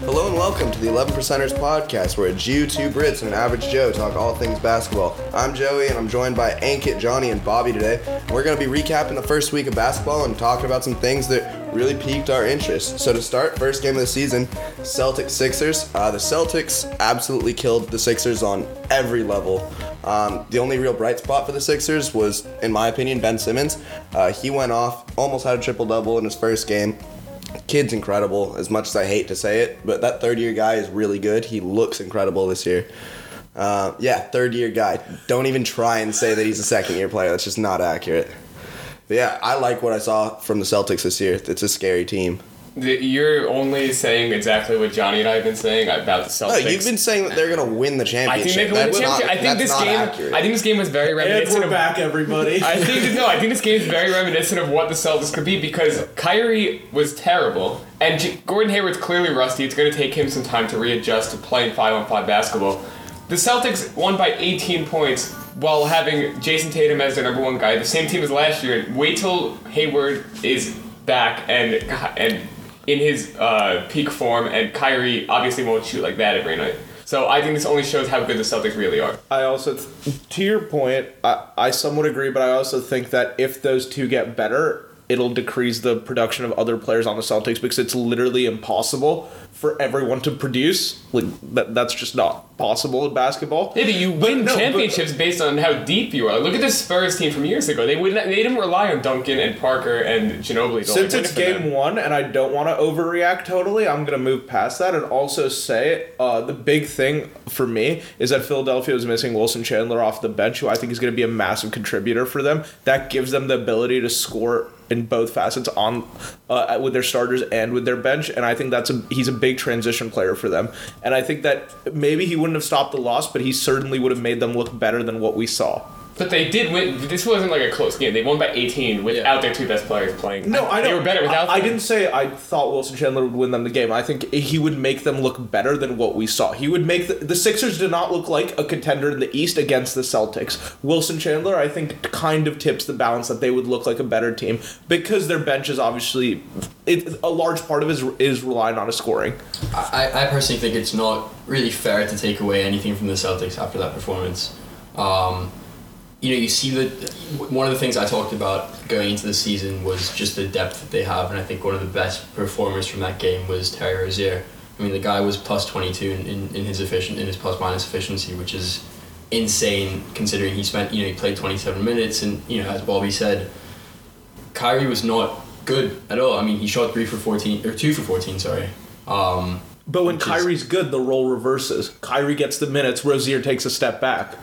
Hello and welcome to the 11 Percenters podcast, where a Jew, two Brits, and an average Joe talk all things basketball. I'm Joey, and I'm joined by Ankit, Johnny, and Bobby today. We're going to be recapping the first week of basketball and talking about some things that really piqued our interest. So to start, first game of the season, Celtics Sixers. Uh, the Celtics absolutely killed the Sixers on every level. Um, the only real bright spot for the Sixers was, in my opinion, Ben Simmons. Uh, he went off, almost had a triple double in his first game. Kid's incredible, as much as I hate to say it, but that third year guy is really good. He looks incredible this year. Uh, yeah, third year guy. Don't even try and say that he's a second year player. That's just not accurate. But yeah, I like what I saw from the Celtics this year. It's a scary team. The- You're only saying exactly what Johnny and I have been saying about the No, Celtics. you've been saying that they're gonna win the I championship. think they can win the That's championship. not- I think that's this not game. accurate. I think this game was very And reminiscent we're of. back, everybody. I think no, I think this game is very reminiscent of what the Celtics could be because Kyrie was terrible, and J- Gordon Hayward's clearly rusty. It's going to take him some time to readjust to playing five on five basketball. The Celtics won by 18 points while having Jayson Tatum as their number one guy, the same team as last year. Wait till Hayward is back and and in his uh, peak form, and Kyrie obviously won't shoot like that every night. So I think this only shows how good the Celtics really are. I also, to your point, I, I somewhat agree, but I also think that if those two get better, it'll decrease the production of other players on the Celtics because it's literally impossible for everyone to produce. Like that, that's just not possible in basketball. Yeah, but you win no, but- championships based on how deep you are. Look at the Spurs team from years ago. They would not, they didn't rely on Duncan and Parker and Ginobili. Since it's it for them. game one, and I don't want to overreact totally, I'm gonna move past that and also say uh, the big thing for me is that Philadelphia is missing Wilson Chandler off the bench, who I think is gonna be a massive contributor for them. That gives them the ability to score in both facets on uh, with their starters and with their bench, and I think that's a he's a big transition player for them. And I think that maybe he wouldn't have stopped the loss, but he certainly would have made them look better than what we saw. But they did win. This wasn't like a close game. They won by 18 without their two best players playing. No, I know. They were better without I, I didn't say I thought Wilson Chandler would win them the game. I think he would make them look better than what we saw. He would make the, the Sixers did not look like a contender in the East against the Celtics. Wilson Chandler, I think, kind of tips the balance that they would look like a better team because their bench is obviously it, a large part of it is, is relying on a scoring. I, I personally think it's not really fair to take away anything from the Celtics after that performance. Um, you know, you see that one of the things I talked about going into the season was just the depth that they have, and I think one of the best performers from that game was Terry Rozier. I mean, the guy was plus twenty two in, in, in his efficient in his plus minus efficiency, which is insane considering he spent you know he played twenty seven minutes, and you know as Bobby said, Kyrie was not good at all. I mean, he shot three for fourteen or two for fourteen. Sorry. Um, But when Which is- Kyrie's good, the role reverses. Kyrie gets the minutes, Rozier takes a step back.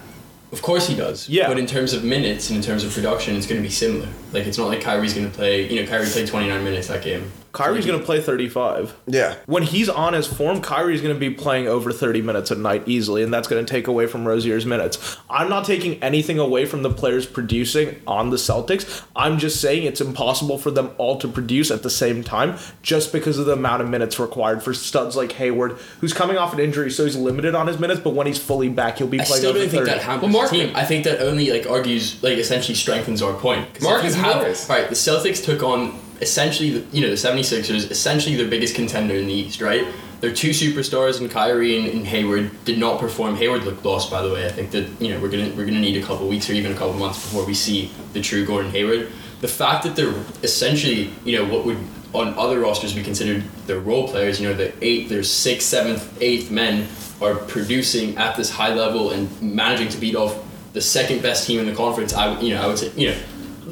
Of course he does. Yeah. But in terms of minutes and in terms of production, it's going to be similar. Like it's not like Kyrie's going to play. You know, Kyrie played 29 minutes that game. Kyrie's going to play 35. Yeah. When he's on his form, Kyrie's going to be playing over 30 minutes a night easily, and that's going to take away from Rozier's minutes. I'm not taking anything away from the players producing on the Celtics. I'm just saying it's impossible for them all to produce at the same time just because of the amount of minutes required for studs like Hayward, who's coming off an injury, so he's limited on his minutes, but when he's fully back, he'll be I playing still over don't think that hampers Well, the Mark- team. I think that only like argues like essentially strengthens our point. 'Cause if Marcus you have- Morris. Right, the Celtics took on essentially you know the 76ers, essentially their biggest contender in the East. Right, their two superstars in Kyrie and, and Hayward did not perform. Hayward looked lost, by the way. I think that you know we're gonna we're gonna need a couple weeks or even a couple months before we see the true Gordon Hayward. The fact that they're essentially you know what would on other rosters be considered their role players. You know the eighth, their sixth, seventh, eighth men are producing at this high level and managing to beat off the second best team in the conference. I you know I would say you know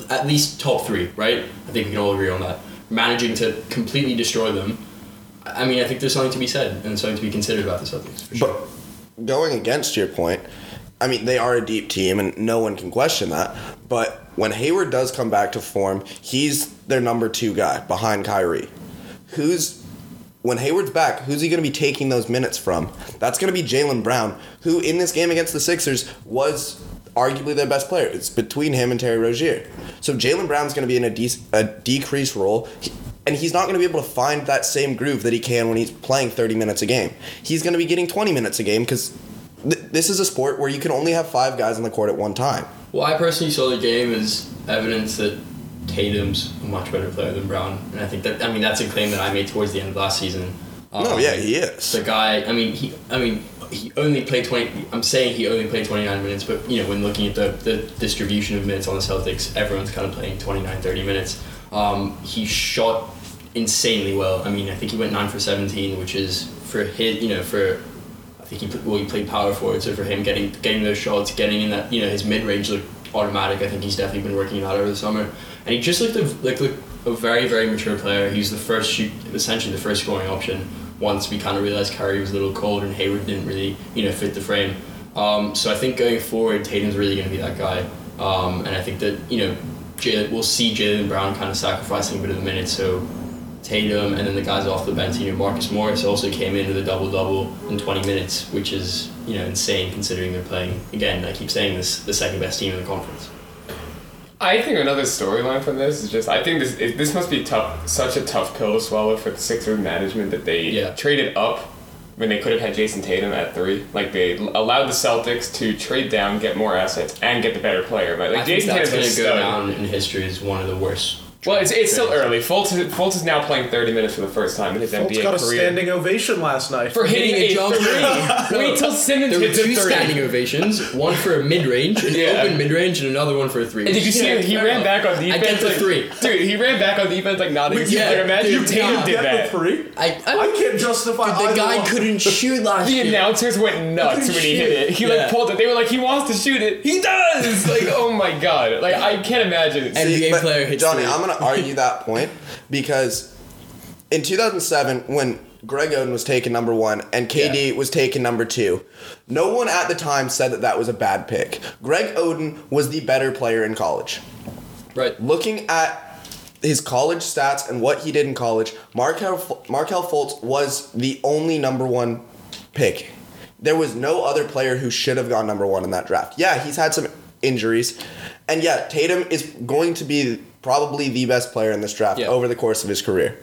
at least top three, right? I think we can all agree on that. Managing to completely destroy them. I mean, I think there's something to be said and something to be considered about the Celtics. For sure. But going against your point, I mean, they are a deep team, and no one can question that. But when Hayward does come back to form, he's their number two guy behind Kyrie. Who's when Hayward's back, who's he going to be taking those minutes from? That's going to be Jaylen Brown, who in this game against the Sixers was arguably their best player. It's between him and Terry Rozier. So Jaylen Brown's going to be in a, de- a decreased role. He- and he's not going to be able to find that same groove that he can when he's playing 30 minutes a game. He's going to be getting 20 minutes a game because th- this is a sport where you can only have five guys on the court at one time. Well, I personally saw the game as evidence that Tatum's a much better player than Brown, and I think that I mean that's a claim that I made towards the end of last season. no, Um, yeah, he is. The guy, I mean, he, I mean, he only played twenty. I'm saying he only played twenty nine minutes, but you know, when looking at the, the distribution of minutes on the Celtics, everyone's kind of playing 29, 30 minutes. Um, he shot insanely well. I mean, I think he went nine for seventeen, which is for his, you know, for. I think he well he played power forward, so for him getting getting those shots, getting in that you know his mid range looked automatic. I think he's definitely been working out over the summer, and he just looked a, like looked a very very mature player. He's the first shoot, essentially the first scoring option. Once we kind of realized Kyrie was a little cold and Hayward didn't really you know fit the frame. Um, so I think going forward, Tatum's really going to be that guy, um, and I think that you know Jaylen, we'll see Jaylen Brown kind of sacrificing a bit of the minutes. So Tatum and then the guys off the bench, you know, Marcus Morris also came in with a double double in 20 minutes, which is you know insane considering they're playing again. I keep saying this, the second best team in the conference. I think another storyline from this is just I think this it, this must be tough, such a tough pill to swallow for the Sixers management that they Yeah. traded up when they could have had Jayson Tatum at three. Like they allowed the Celtics to trade down, get more assets, and get the better player. But like I Jayson Tatum's to to go down in history as one of the worst. Well, it's, it's still early. Fultz is, Fultz is now playing 30 minutes for the first time in his Fultz NBA got a career. standing ovation last night. for hitting Hitting a, a jump three. Wait till Simmons There were hits a two three. standing ovations, one for a mid range, an Yeah. open mid range, and another one for a three. And did you see Yeah, him? He ran back on I defense. get the like, three. Dude, he ran back on defense like not even Yeah, like, imagine dude, if Tatum nah. did that. three. I, I, I can't justify the guy one. couldn't shoot last The year. announcers went nuts when he hit it. He like pulled it. They were like, he wants to shoot it. He does. Like, oh my god. Like I can't imagine. NBA player hits Johnny. I'm going to argue that point because in 2007, when Greg Oden was taken number one and KD was taken number two, no one at the time said that that was a bad pick. Greg Oden was the better player in college. right. Looking at his college stats and what he did in college, Markelle, Markelle Fultz was the only number one pick. There was no other player who should have gone number one in that draft. Yeah, he's had some injuries. And yeah, Tatum is going to be probably the best player in this draft Yeah. over the course of his career.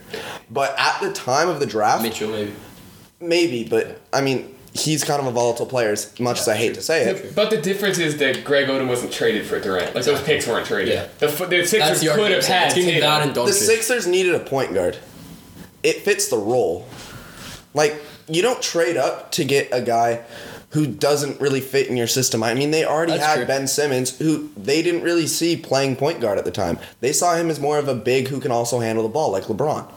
But at the time of the draft, Mitchell maybe. maybe, but I mean, he's kind of a volatile player, as much as I hate to say it. But the difference is that Greg Oden wasn't traded for Durant. Like those picks weren't traded. Yeah. The, the Sixers the could have had It's Tatum. and The Sixers needed a point guard. It fits the role. Like, you don't trade up to get a guy who doesn't really fit in your system. I mean, they already That's had true. Ben Simmons, who they didn't really see playing point guard at the time. They saw him as more of a big who can also handle the ball, like LeBron.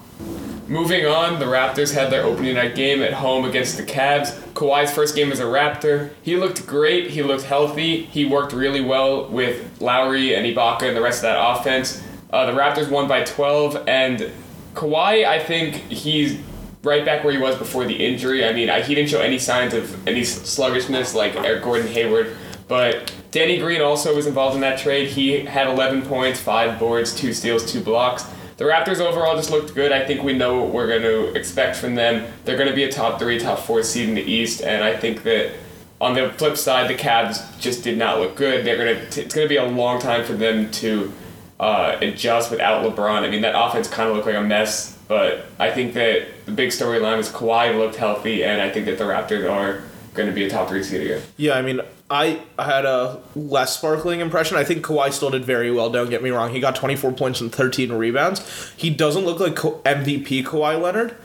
Moving on, the Raptors had their opening night game at home against the Cavs. Kawhi's first game as a Raptor. He looked great. He looked healthy. He worked really well with Lowry and Ibaka and the rest of that offense. Uh, the Raptors won by 12, and Kawhi, I think he's right back where he was before the injury. I mean, I, he didn't show any signs of any sluggishness like Eric Gordon Hayward, but Danny Green also was involved in that trade. He had 11 points, 5 boards, 2 steals, 2 blocks. The Raptors overall just looked good. I think we know what we're going to expect from them. They're going to be a top three, top four seed in the East, and I think that on the flip side, the Cavs just did not look good. They're going to. It's going to be a long time for them to uh, adjust without LeBron. I mean, that offense kind of looked like a mess, but I think that the big storyline is Kawhi looked healthy, and I think that the Raptors are going to be a top three seed again. Yeah, I mean, I had a less sparkling impression. I think Kawhi still did very well. Don't get me wrong. He got 24 points and 13 rebounds. He doesn't look like MVP Kawhi Leonard,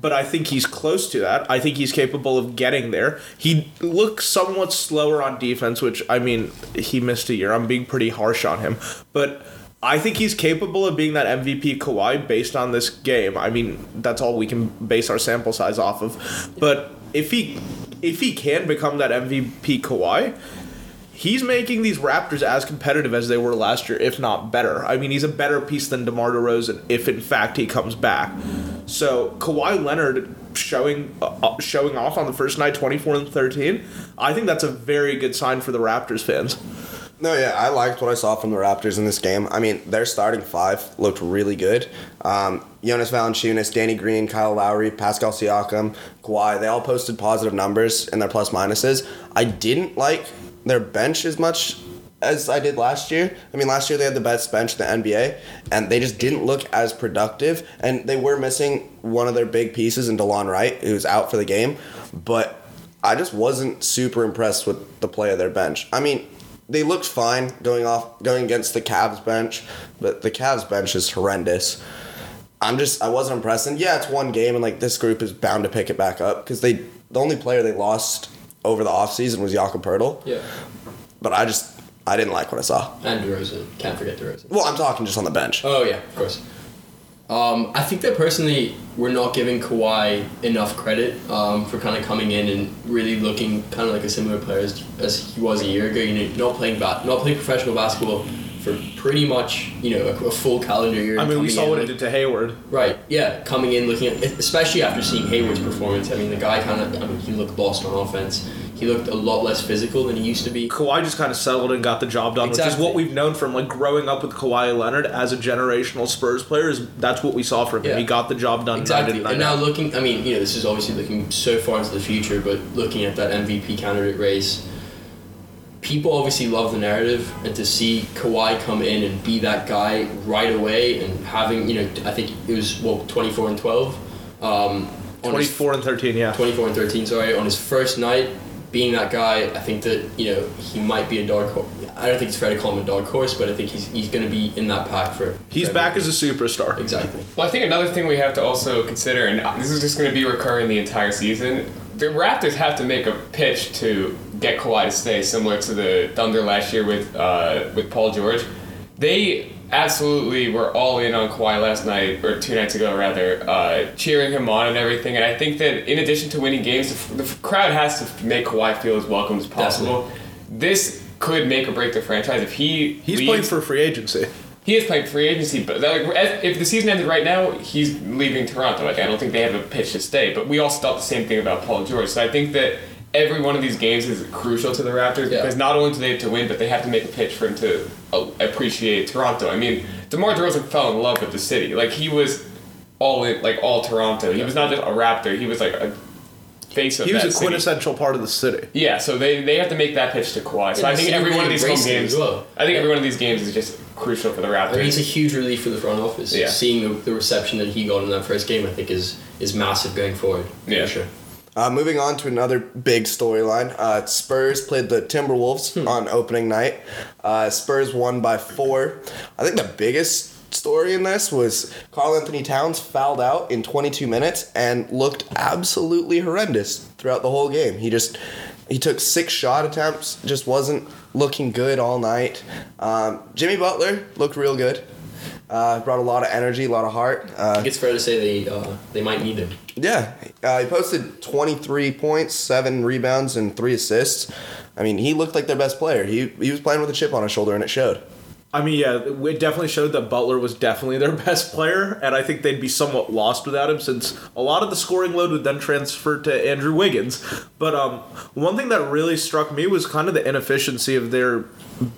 but I think he's close to that. I think he's capable of getting there. He looks somewhat slower on defense, which I mean, he missed a year. I'm being pretty harsh on him, but. I think he's capable of being that MVP Kawhi based on this game. I mean, that's all we can base our sample size off of. But if he if he can become that MVP Kawhi, he's making these Raptors as competitive as they were last year, if not better. I mean, he's a better piece than DeMar DeRozan if in fact he comes back. So Kawhi Leonard showing uh, showing off on the first night, twenty four and thirteen. I think that's a very good sign for the Raptors fans. No, yeah, I liked what I saw from the Raptors in this game. I mean, their starting five looked really good. Um, Jonas Valanciunas, Danny Green, Kyle Lowry, Pascal Siakam, Kawhi, they all posted positive numbers in their plus minuses. I didn't like their bench as much as I did last year. I mean, last year they had the best bench in the NBA, and they just didn't look as productive. And they were missing one of their big pieces in Delon Wright, who's out for the game. But I just wasn't super impressed with the play of their bench. I mean, they looked fine going off going against the Cavs bench, but the Cavs bench is horrendous. I'm just I wasn't impressed. And yeah, it's one game, and like this group is bound to pick it back up because they the only player they lost over the offseason was Jakob Poeltl. Yeah. But I just I didn't like what I saw. And DeRozan. Can't forget DeRozan. Well, I'm talking just on the bench. Oh yeah, of course. Um, I think that personally, we're not giving Kawhi enough credit um, for kind of coming in and really looking kind of like a similar player as, as he was a year ago. You know, not playing ba- not playing professional basketball for pretty much you know a, a full calendar year. I mean, we saw in, what like- it did to Hayward. Right. Yeah, coming in looking at, especially after seeing Hayward's performance. I mean, the guy kind of. I mean, he looked lost on offense. He looked a lot less physical than he used to be. Kawhi just kind of settled and got the job done, which is what we've known from like growing up with Kawhi Leonard as a generational Spurs player. Is that's what we saw from him. Yeah. He got the job done. Exactly. night in, night And now looking, I mean, you know, this is obviously looking so far into the future, but looking at that MVP candidate race, people obviously love the narrative, and to see Kawhi come in and be that guy right away, and having, you know, I think it was well, twenty four and twelve, um, on his 24 and 13, yeah. 24 and 13 sorry on his first night being that guy i think that you know he might be a dark horse i don't think it's fair to call him a dark horse but i think he's, he's going to be in that pack for He's for back as a superstar. exactly Well, I think another thing we have to also consider, and this is just going to be recurring the entire season, the Raptors have to make a pitch to get Kawhi to stay, similar to the Thunder last year with uh, with Paul George. They absolutely were all in on Kawhi last night, or two nights ago rather, uh, cheering him on and everything. And I think that in addition to winning games, the, f- the crowd has to make Kawhi feel as welcome as possible. This could make or break the franchise if he He's leaves- playing for free agency. he is playing free agency, but like, if the season ended right now, he's leaving Toronto. Like, I don't think they have a pitch to stay. But we all thought the same thing about Paul George. So I think that every one of these games is crucial to the Raptors Yeah. because not only do they have to win, but they have to make a pitch for him to uh, appreciate Toronto. I mean, DeMar DeRozan fell in love with the city. Like he was all in, like all Toronto. He was not just a Raptor. He was like a face of He was that a city. quintessential part of the city. Yeah, so they, they have to make that pitch to Kawhi. So Yeah, I think every one of these home games. well. I think every one of these games is just crucial for the Raptors. I mean, it's a huge relief for the front office. Yeah. Seeing the, the reception that he got in that first game, I think, is is massive going forward. Yeah. For sure. Uh, moving on to another big storyline. Uh, Spurs played the Timberwolves on opening night. Uh, Spurs won by four. I think the biggest story in this was Karl-Anthony Towns fouled out in 22 minutes and looked absolutely horrendous throughout the whole game. He just he took six shot attempts, just wasn't looking good all night. Um, Jimmy Butler looked real good. Uh, brought a lot of energy, a lot of heart. Uh, I think it's fair to say they uh, they might need him. yeah, uh, he posted 23 points, seven rebounds, and three assists. I mean, he looked like their best player. He he was playing with a chip on his shoulder, and it showed. I mean, yeah, it definitely showed that Butler was definitely their best player, and I think they'd be somewhat lost without him since a lot of the scoring load would then transfer to Andrew Wiggins. But um, one thing that really struck me was kind of the inefficiency of their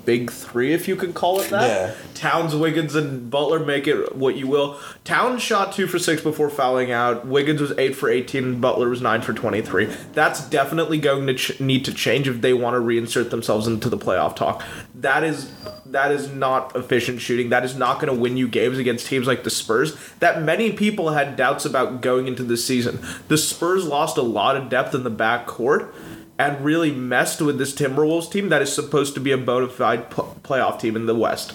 big three, if you could call it that. Yeah. Towns, Wiggins, and Butler make it what you will. Towns shot two for six before fouling out. Wiggins was eight for eighteen, and Butler was nine for twenty-three. That's definitely going to ch- need to change if they want to reinsert themselves into the playoff talk. That is that is not efficient shooting. That is not going to win you games against teams like the Spurs that many people had doubts about going into this season. The Spurs lost a lot of depth in the back court and really messed with this Timberwolves team that is supposed to be a bona fide pl- playoff team in the West.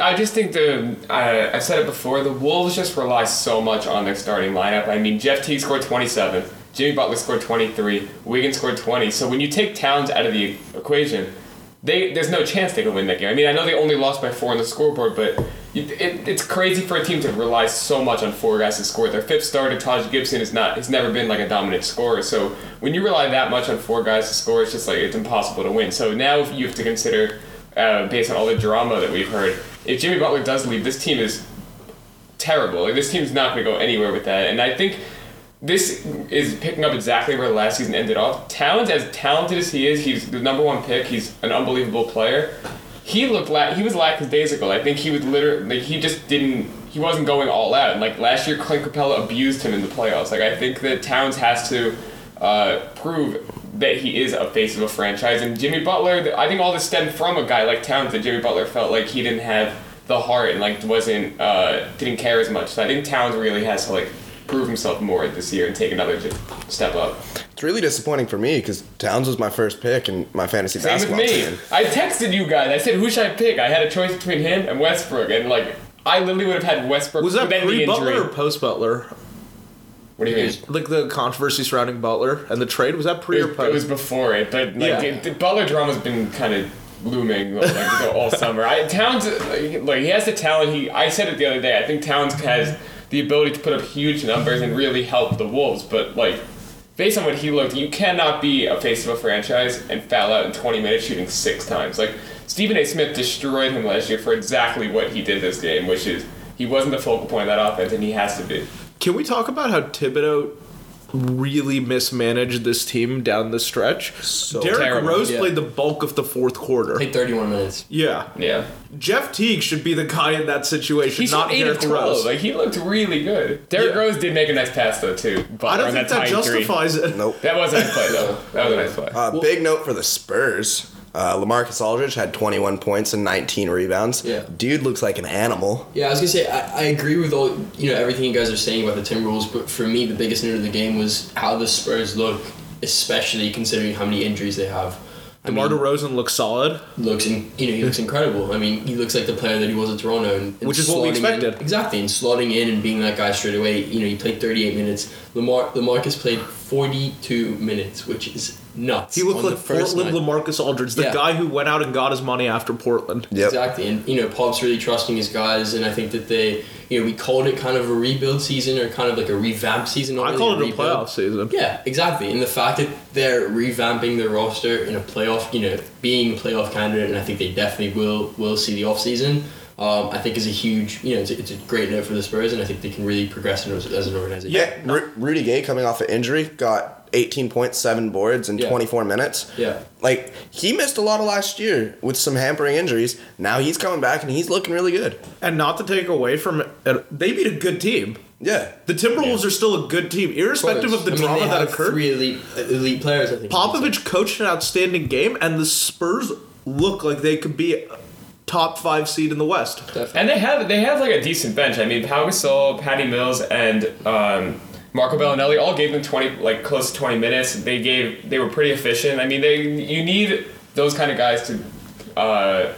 I just think the I, I said it before. The Wolves just rely so much on their starting lineup. I mean, Jeff Teague scored 27, Jimmy Butler scored 23, Wiggins scored 20. So when you take Towns out of the equation, they there's no chance they can win that game. I mean, I know they only lost by four on the scoreboard, but it, it, it's crazy for a team to rely so much on four guys to score. Their fifth starter, Taj Gibson, is not has never been like a dominant scorer. So when you rely that much on four guys to score, it's just like it's impossible to win. So now you have to consider, uh, based on all the drama that we've heard, if Jimmy Butler does leave, this team is terrible. Like this team's not going to go anywhere with that. And I think this is picking up exactly where last season ended off. Towns, as talented as he is, he's the number one pick. He's an unbelievable player. He looked like he was lackadaisical. I think he was literally like he just didn't. He wasn't going all out. Like last year, Clint Capela abused him in the playoffs. Like I think that Towns has to uh, prove that he is a face of a franchise. And Jimmy Butler, I think all this stemmed from a guy like Towns that Jimmy Butler felt like he didn't have the heart and like wasn't uh, didn't care as much. So I think Towns really has to like prove himself more this year and take another step up. It's really disappointing for me because Towns was my first pick in my fantasy Same with me. team. I texted you guys. I said, who should I pick? I had a choice between him and Westbrook, and like, I literally would have had Westbrook Was that with any pre injury. Butler or post Butler? What do you mean? Like the controversy surrounding Butler and the trade was that pre or It, post? it was before it, but like Yeah. it, the Butler drama's been kind of looming like all summer. I, Towns, like, like he has the talent. He, I said it the other day. I think Towns has the ability to put up huge numbers and really help the Wolves. But like, based on what he looked, you cannot be a face of a franchise and foul out in 20 minutes shooting six times. Like Stephen A. Smith destroyed him last year for exactly what he did this game, which is he wasn't the focal point of that offense, and he has to be. Can we talk about how Thibodeau really mismanaged this team down the stretch? So Derrick terrible, Rose yeah. played the bulk of the fourth quarter. Played 31 minutes. Yeah. Yeah. Jeff Teague should be the guy in that situation, He's not eight of 12. Rose. Like he looked really good. Derrick Yeah. Rose did make a nice pass though too. But I don't think that tying three. justifies it. Nope. That was a nice play though. That was a nice play. Uh, big note for the Spurs. Uh, LaMarcus Aldridge had 21 points and 19 rebounds. Yeah. Dude looks like an animal. Yeah, I was gonna say I, I agree with all you know everything you guys are saying about the Timberwolves, but for me the biggest note of the game was how the Spurs look, especially considering how many injuries they have. I DeMar mean, DeRozan looks solid. looks in, you know he looks incredible. I mean he looks like the player that he was at Toronto, and, and Which is what we slotting in- expected. exactly, and slotting in and being that guy straight away. You know he played 38 minutes. Lamar LaMarcus played 42 minutes, which is nuts. He looked on like the first Portland night. LaMarcus Aldridge, the Yeah. guy who went out and got his money after Portland. Yep. Exactly, and you know, Pop's really trusting his guys, and I think that they, you know, we called it kind of a rebuild season or kind of like a revamp season. not I really call it a rebuild. playoff season. Yeah, exactly, and the fact that they're revamping their roster in a playoff, you know, being a playoff candidate, and I think they definitely will will see the off season. Um, I think is a huge, you know, it's a, it's a great note for the Spurs, and I think they can really progress as, as an organization. Yeah. Ru- Rudy Gay coming off an injury got 18 points, seven boards in Yeah. 24 minutes. Yeah. Like he missed a lot of last year with some hampering injuries. Now he's coming back and he's looking really good. And not to take away from it, they beat a good team. Yeah. The Timberwolves are still a good team, irrespective of the I mean, drama they that have occurred. Three elite, elite players, I think. Popovich coached an outstanding game, and the Spurs look like they could be a top five seed in the West. Definitely. And they have they have like a decent bench. I mean, Pau Gasol, Patty Mills, and um, Marco Belinelli all gave them twenty like close to twenty minutes. They gave they were pretty efficient. I mean, they you need those kind of guys to. Uh,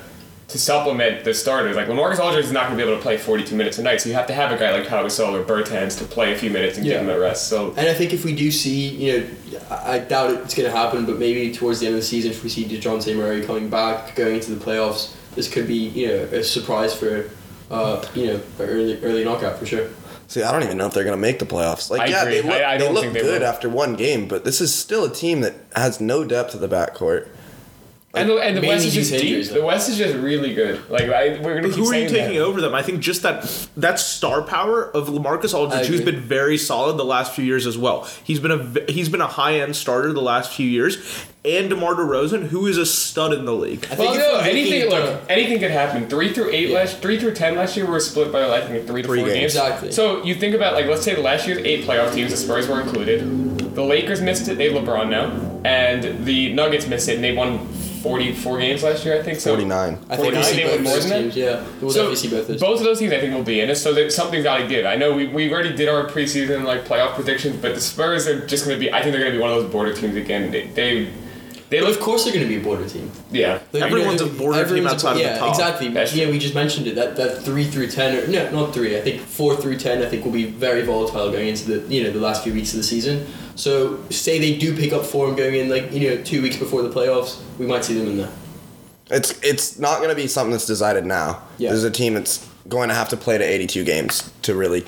to supplement the starters, like LaMarcus Aldridge is not going to be able to play 42 minutes a night, so you have to have a guy like Pau Gasol or Bertans to play a few minutes and Yeah. give him a rest. So And I think if we do see, you know, I I doubt it's going to happen, but maybe towards the end of the season, if we see Dejounte Murray coming back, going into the playoffs, this could be, you know, a surprise for, uh, you know, an early early knockout for sure. See, I don't even know if they're going to make the playoffs. Like, I yeah, agree. they look, I- I they don't look think they good will. after one game, but this is still a team that has no depth at the backcourt. And the, and the West is just deep. The. West is just really good. Like I, we're gonna keep Who are you taking that. over them? I think just that that star power of LaMarcus Aldridge, I who's agree. been very solid the last few years as well. He's been a v- he's been a high end starter the last few years, and DeMar DeRozan, who is a stud in the league. I Well, if no, anything look, anything could happen. Three through eight Yeah. last, three through ten last year were split by like I think three to Three four games. games. Exactly. So you think about like let's say last year's eight playoff teams, the Spurs were included. The Lakers missed it. They have LeBron now, and the Nuggets missed it, and they won forty-four games last year. I think so. 49. I think 49, they both won more those than that? teams. Yeah, we'll So both both of those teams I think will be in it, so that something's got to give. I know we, we already did our preseason like playoff predictions, but the Spurs are just going to be. I think they're going to be one of those border teams again. They they, they look of course, they're going to be a border team. yeah. Like, Everyone's you a border team everyone's outside of the yeah, top. exactly. That's yeah, true. we just mentioned it. That that three through ten, or no, not three. I think four through ten. I think will be very volatile going into the you know the last few weeks of the season. So say they do pick up form going in like you know two weeks before the playoffs, we might see them in there. It's it's not going to be something that's decided now. Yeah. There's a team that's going to have to play to 82 games to really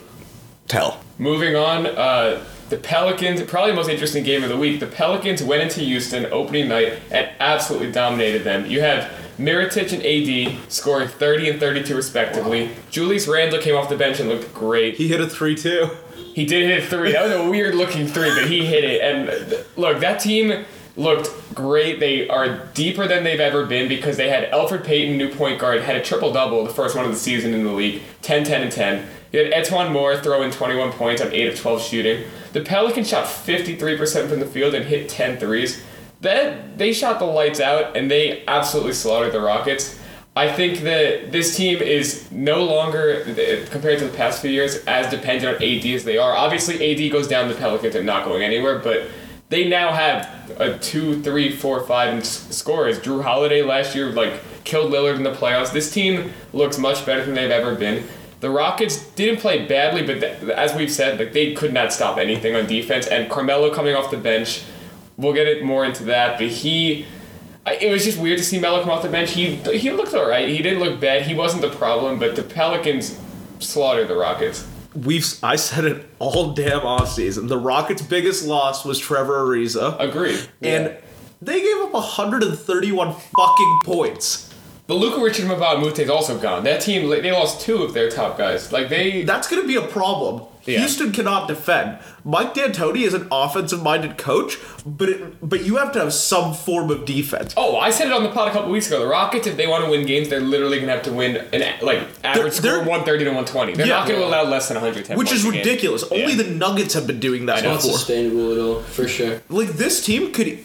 tell. Moving on, uh, the Pelicans, probably the most interesting game of the week. The Pelicans went into Houston opening night and absolutely dominated them. You have Mirotic and AD scoring 30 and 32 respectively. Julius Randle came off the bench and looked great. He hit a three two. He did hit three. That was a weird looking three, but he hit it. And look, that team looked great. They are deeper than they've ever been because they had Elfrid Payton, new point guard, had a triple double, the first one of the season in the league 10, 10, and 10. You had E'Twaun Moore throw in 21 points on 8 of 12 shooting. The Pelicans shot 53% from the field and hit 10 threes. That, they shot the lights out and they absolutely slaughtered the Rockets. I think that this team is no longer, uh, compared to the past few years, as dependent on AD as they are. Obviously, AD goes down, the Pelicans are not going anywhere, but they now have a two, three, four, five and scorers. Jrue Holiday last year like killed Lillard in the playoffs. This team looks much better than they've ever been. The Rockets didn't play badly, but th- as we've said, like they could not stop anything on defense. And Carmelo coming off the bench, we'll get it more into that. But he, it was just weird to see Melo come off the bench. He he looked alright. He didn't look bad. He wasn't the problem. But the Pelicans slaughtered the Rockets. We've I said it all damn off season. The Rockets' biggest loss was Trevor Ariza, Agreed. and they gave up 131 fucking points. But Luc Richard Mbah a Moute is also gone. That team, they lost two of their top guys. Like they, That's going to be a problem. Yeah. Houston cannot defend. Mike D'Antoni is an offensive-minded coach, but it, but you have to have some form of defense. oh, I said it on the pod a couple weeks ago. The Rockets, if they want to win games, they're literally gonna have to win an like average They're- score one thirty to one twenty. They're Yeah. not gonna allow less than one hundred ten. Which is ridiculous. Only the Nuggets have been doing that I. Not sustainable at all, for sure. like this team could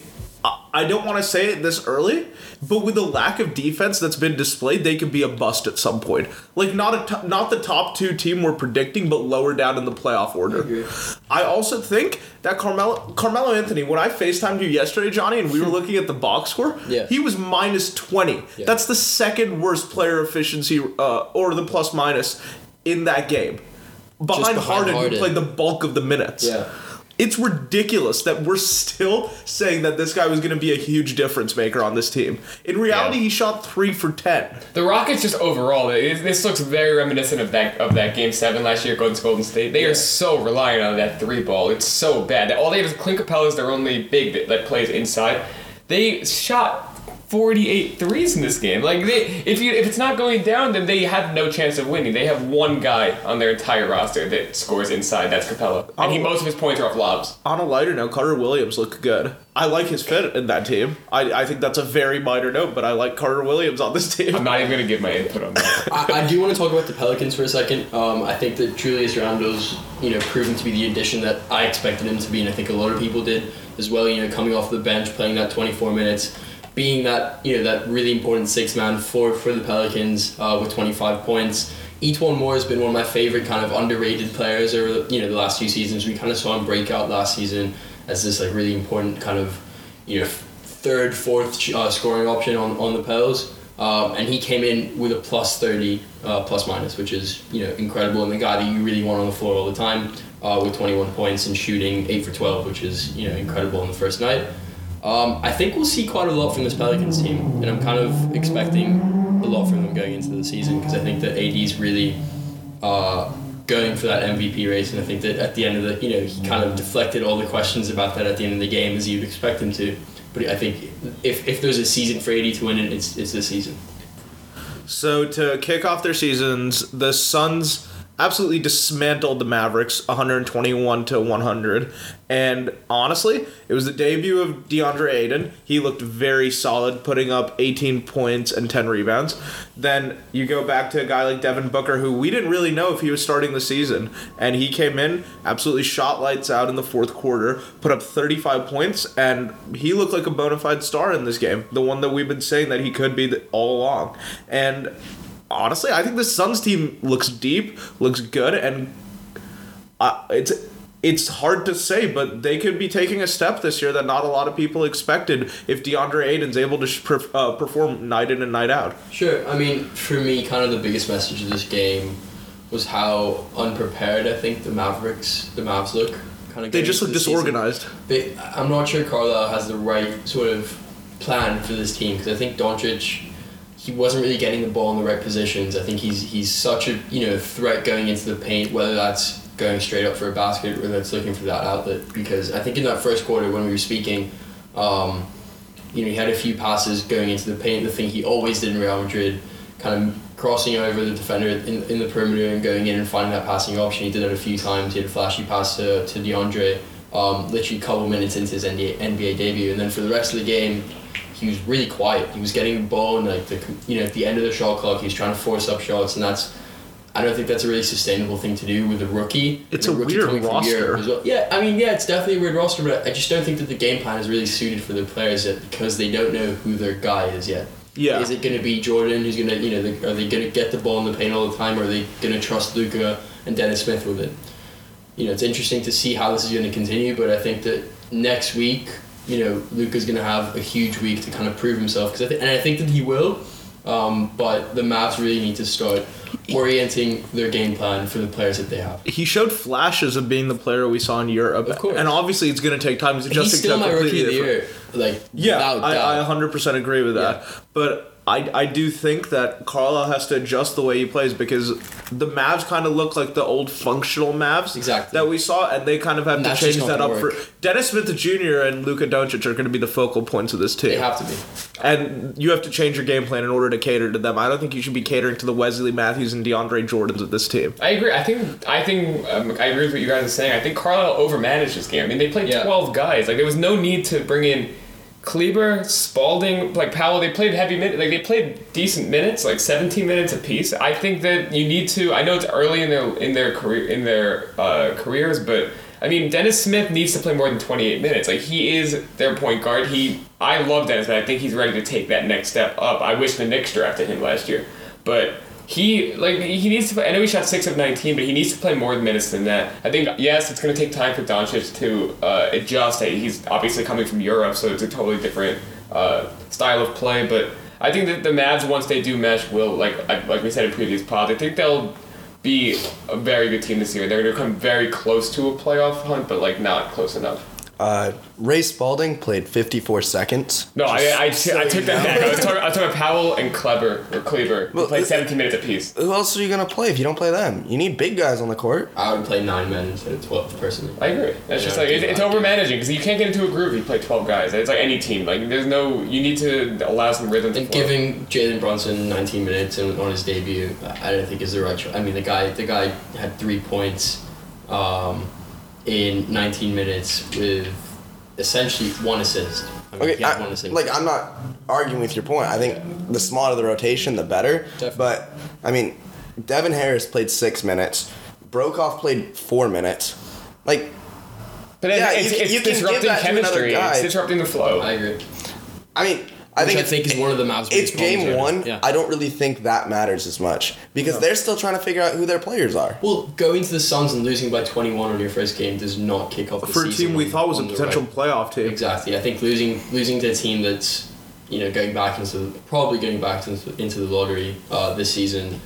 I- I don't want to say it this early, but with the lack of defense that's been displayed, they could be a bust at some point. Like not a not the top two team we're predicting, but lower down in the playoff order. agree. I also think that Carmelo Carmelo Anthony, when I FaceTimed you yesterday, Johnny, and we were looking at the box score, Yeah. he was minus twenty. Yeah. That's the second worst player efficiency uh, or the plus minus in that game. Behind, behind Harden, who played the bulk of the minutes. Yeah. It's ridiculous that we're still saying that this guy was going to be a huge difference maker on this team. In reality, Yeah. he shot three for ten. The Rockets just overall, it, this looks very reminiscent of that of that game seven last year against Golden State. They are so reliant on that three ball. It's so bad. All they have is Clint Capela is their only big that, that plays inside. They shot 48 threes in this game. Like they, if you if it's not going down, then they have no chance of winning. They have one guy on their entire roster that scores inside. That's Capela, and he most of his points are off lobs. On a lighter note, Carter Williams looked good. I like his fit in that team. I, I think that's a very minor note, but I like Carter Williams on this team. I'm not even gonna give my input on that. I, I do want to talk about the Pelicans for a second. Um, I think that Julius Randle's, you know, proven to be the addition that I expected him to be, and I think a lot of people did as well. You know, coming off the bench, playing that 24 minutes, being that you know that really important six man for for the Pelicans uh, with 25 points. E'Twaun Moore has been one of my favorite kind of underrated players over you know the last few seasons. We kind of saw him break out last season as this like really important kind of you know third, fourth uh, scoring option on on the Pels. Um, and he came in with a plus 30 uh, plus minus, which is you know incredible, and the guy that you really want on the floor all the time uh, with 21 points and shooting 8 for 12, which is you know incredible on the first night. Um, I think we'll see quite a lot from this Pelicans team, and I'm kind of expecting a lot from them going into the season because I think that AD's really uh, going for that MVP race, and I think that at the end of the, you know, he kind of deflected all the questions about that at the end of the game as you'd expect him to. But I think if, if there's a season for AD to win it, it's it's this season. So to kick off their seasons, the Suns absolutely dismantled the Mavericks 121 to 100. And honestly, it was the debut of DeAndre Ayton. He looked very solid, putting up 18 points and 10 rebounds. Then you go back to a guy like Devin Booker, who we didn't really know if he was starting the season. And he came in, absolutely shot lights out in the fourth quarter, put up 35 points, and he looked like a bona fide star in this game. The one that we've been saying that he could be all along. And honestly, I think the Suns team looks deep, looks good, and uh, it's it's hard to say, but they could be taking a step this year that not a lot of people expected if DeAndre Ayton's able to sh- per- uh, perform night in and night out. Sure. I mean, for me, kind of the biggest message of this game was how unprepared I think the Mavericks, the Mavs look. Kind of They just look disorganized. They, I'm not sure Carlisle has the right sort of plan for this team because I think Doncic, he wasn't really getting the ball in the right positions. I think he's he's such a you know threat going into the paint, whether that's going straight up for a basket or that's looking for that outlet. Because I think in that first quarter when we were speaking, um, you know, he had a few passes going into the paint. The thing he always did in Real Madrid, kind of crossing over the defender in, in the perimeter and going in and finding that passing option. He did it a few times. He had a flashy pass to, to DeAndre, um, literally a couple minutes into his NBA, NBA debut. And then for the rest of the game, he was really quiet. He was getting the ball and like the you know at the end of the shot clock, he was trying to force up shots, and that's. I don't think that's a really sustainable thing to do with a rookie. It's And a rookie weird roster. Well. Yeah, I mean, yeah, it's definitely a weird roster, but I just don't think that the game plan is really suited for the players yet because they don't know who their guy is yet. Yeah. Is it going to be Jordan who's going to, you know, they, are they going to get the ball in the paint all the time, or are they going to trust Luka and Dennis Smith with it? You know, it's interesting to see how this is going to continue, but I think that next week, you know, Luka's gonna have a huge week to kind of prove himself because I think, and I think that he will. Um, but the Mavs really need to start orienting their game plan for the players that they have. He showed flashes of being the player we saw in Europe, Of course. and obviously it's going to take time. He's He's adjusting still to my rookie of the year, like Yeah. I, I 100% agree with that. But I, I do think that Carlisle has to adjust the way he plays because the Mavs kind of look like the old functional Mavs Exactly. that we saw, and they kind of have And to change that up gonna for. Dennis Smith Jr. and Luka Doncic are going to be the focal points of this team. they have to be. And you have to change your game plan in order to cater to them. I don't think you should be catering to the Wesley Matthews and DeAndre Jordans of this team. I agree. I think I think um, I agree with what you guys are saying. I think Carlisle overmanaged this game. I mean, they played Yeah. twelve guys. Like there was no need to bring in Kleber, Spalding, like Powell. They played heavy minutes. Like they played decent minutes, like seventeen minutes apiece. I think that you need to. I know it's early in their in their career in their uh, careers, but I mean Dennis Smith needs to play more than twenty eight minutes. Like he is their point guard. He I love Dennis, but I think he's ready to take that next step up. I wish the Knicks drafted him last year, but he like he needs to. Play, I know he shot six of nineteen, but he needs to play more minutes than that. I think yes, it's going to take time for Doncic to uh, adjust. He's obviously coming from Europe, so it's a totally different uh, style of play. But I think that the Mavs, once they do mesh, will like like we said in previous pods. I think they'll be a very good team this year. They're going to come very close to a playoff hunt, but like not close enough. Uh, Ray Spalding played 54 seconds. No, I, I, I, so took you that know. back. I was talking, I was talking about Powell and Kleber or Kleber. who Well, played uh, 17 minutes apiece. Who else are you gonna play if you don't play them? You need big guys on the court. I would play nine men instead of twelve personally. I agree. That's just like it's, it's that. over managing because you can't get into a groove if you play twelve guys. It's like any team. Like there's no you need to allow some rhythm. To And flow. giving Jalen Brunson 19 minutes and on his debut, I I don't think is the right choice. I mean, the guy, the guy had three points um, in 19 minutes with essentially one assist. I mean, Okay, I- one assist. like I'm not arguing with your point. I think the smaller the rotation, the better. Definitely. But I mean, Devin Harris played six minutes. Broekhoff played four minutes. Like but yeah, it's, you it's you can give disrupting that to chemistry. guy. It's disrupting the flow. I agree. I mean, I think I it's, think is one of the Mavs' It's biggest problems game right one. Yeah. I don't really think that matters as much because they're still trying to figure out who their players are. Well, going to the Suns and losing by 21 on your first game does not kick off the season. For a team we on- thought was a potential right- playoff team. Exactly. I think losing losing to a team that's you know going back into probably going back into, into the lottery uh, this season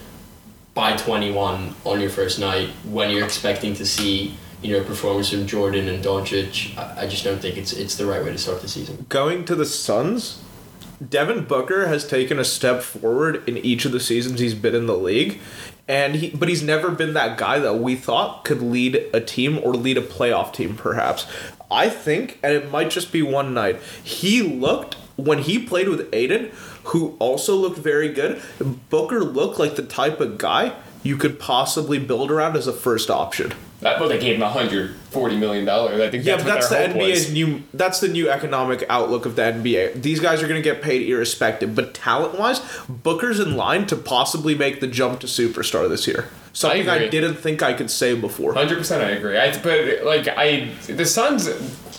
by 21 on your first night when you're expecting to see you know performance from Jordan and Doncic, I, I just don't think it's it's the right way to start the season. Going to the Suns, Devin Booker has taken a step forward in each of the seasons he's been in the league, and he but he's never been that guy that we thought could lead a team or lead a playoff team perhaps. I think, and it might just be one night, he looked when he played with Ayton, who also looked very good. Booker looked like the type of guy you could possibly build around as a first option. That, well, they gave him 140 million dollars. I think Yeah, that's but that's the NBA's was. new. That's the new economic outlook of the NBA. These guys are going to get paid irrespective. But talent wise, Booker's in line to possibly make the jump to superstar this year. Something I, agree. didn't think I could say before. Hundred percent, I agree. I, but like I, the Suns,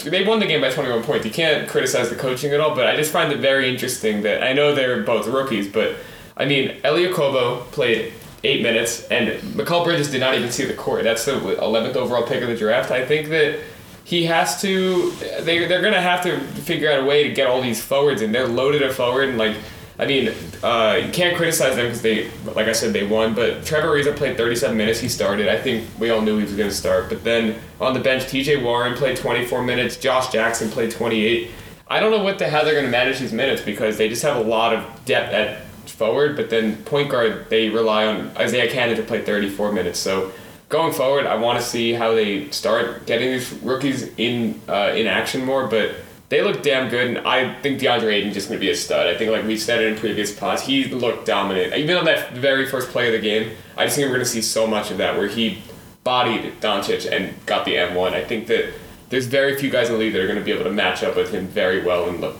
they won the game by twenty one points. You can't criticize the coaching at all. But I just find it very interesting that I know they're both rookies, but I mean, Elie Okobo played eight minutes, and Mikal Bridges did not even see the court. That's the eleventh overall pick of the draft. I think that he has to. They they're gonna have to figure out a way to get all these forwards, and they're loaded at forward, and like. I mean, uh, you can't criticize them because they, like I said, they won. But Trevor Ariza played 37 minutes. He started. I think we all knew he was going to start. But then on the bench, T.J. Warren played 24 minutes. Josh Jackson played 28. I don't know what the hell they're going to manage these minutes because they just have a lot of depth at forward. But then point guard, they rely on Isaiah Canaan to play 34 minutes. So going forward, I want to see how they start getting these rookies in uh, in action more. But they look damn good, and I think DeAndre Ayton's just going to be a stud. I think, like we said in previous pods, he looked dominant. Even on that very first play of the game, I just think we're going to see so much of that where he bodied Doncic and got the and-one. I think that there's very few guys in the league that are going to be able to match up with him very well and look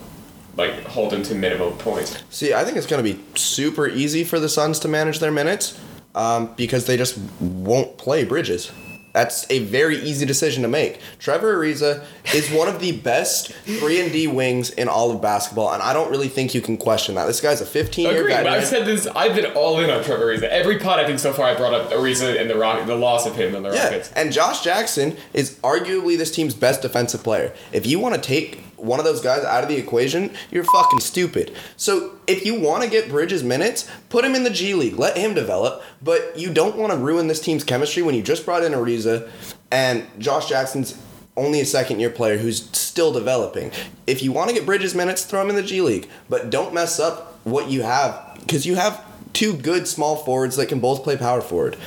like hold him to minimum points. See, I think it's going to be super easy for the Suns to manage their minutes um, because they just won't play Bridges. That's a very easy decision to make. Trevor Ariza is one of the best three and D wings in all of basketball, and I don't really think you can question that. This guy's a 15 year veteran. I've said this. I've been all in on Trevor Ariza. Every pod I think so far, I brought up Ariza and the Rock, the loss of him and the Yeah, Rockets. and Josh Jackson is arguably this team's best defensive player. If you want to take one of those guys out of the equation, you're fucking stupid. So if you want to get Bridges minutes, put him in the G League, let him develop. But you don't want to ruin this team's chemistry when you just brought in Ariza, and Josh Jackson's only a second year player who's still developing. If you want to get Bridges minutes, throw him in the G League, but don't mess up what you have because you have two good small forwards that can both play power forward.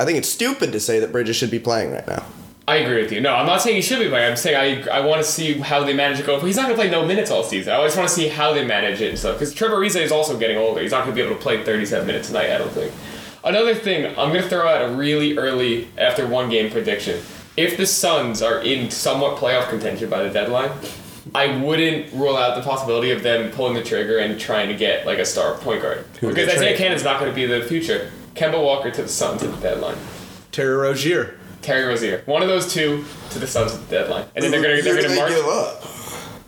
I think it's stupid to say that Bridges should be playing right now. I agree with you. No, I'm not saying he should be playing. I'm saying I, I want to see how they manage to go. He's not going to play no minutes all season. I just want to see how they manage it and stuff. Because Trevor Ariza is also getting older. He's not going to be able to play 37 minutes tonight, I don't think. Another thing, I'm going to throw out a really early after one game prediction. If the Suns are in somewhat playoff contention by the deadline, I wouldn't rule out the possibility of them pulling the trigger and trying to get like a star point guard. Who because they Isaiah trade? Canaan's not going to be the future. Kemba Walker to the Suns at the deadline. Terry Rozier. Terry Rozier. One of those two to the Suns at the deadline, and then they're gonna they're gonna they march. give up?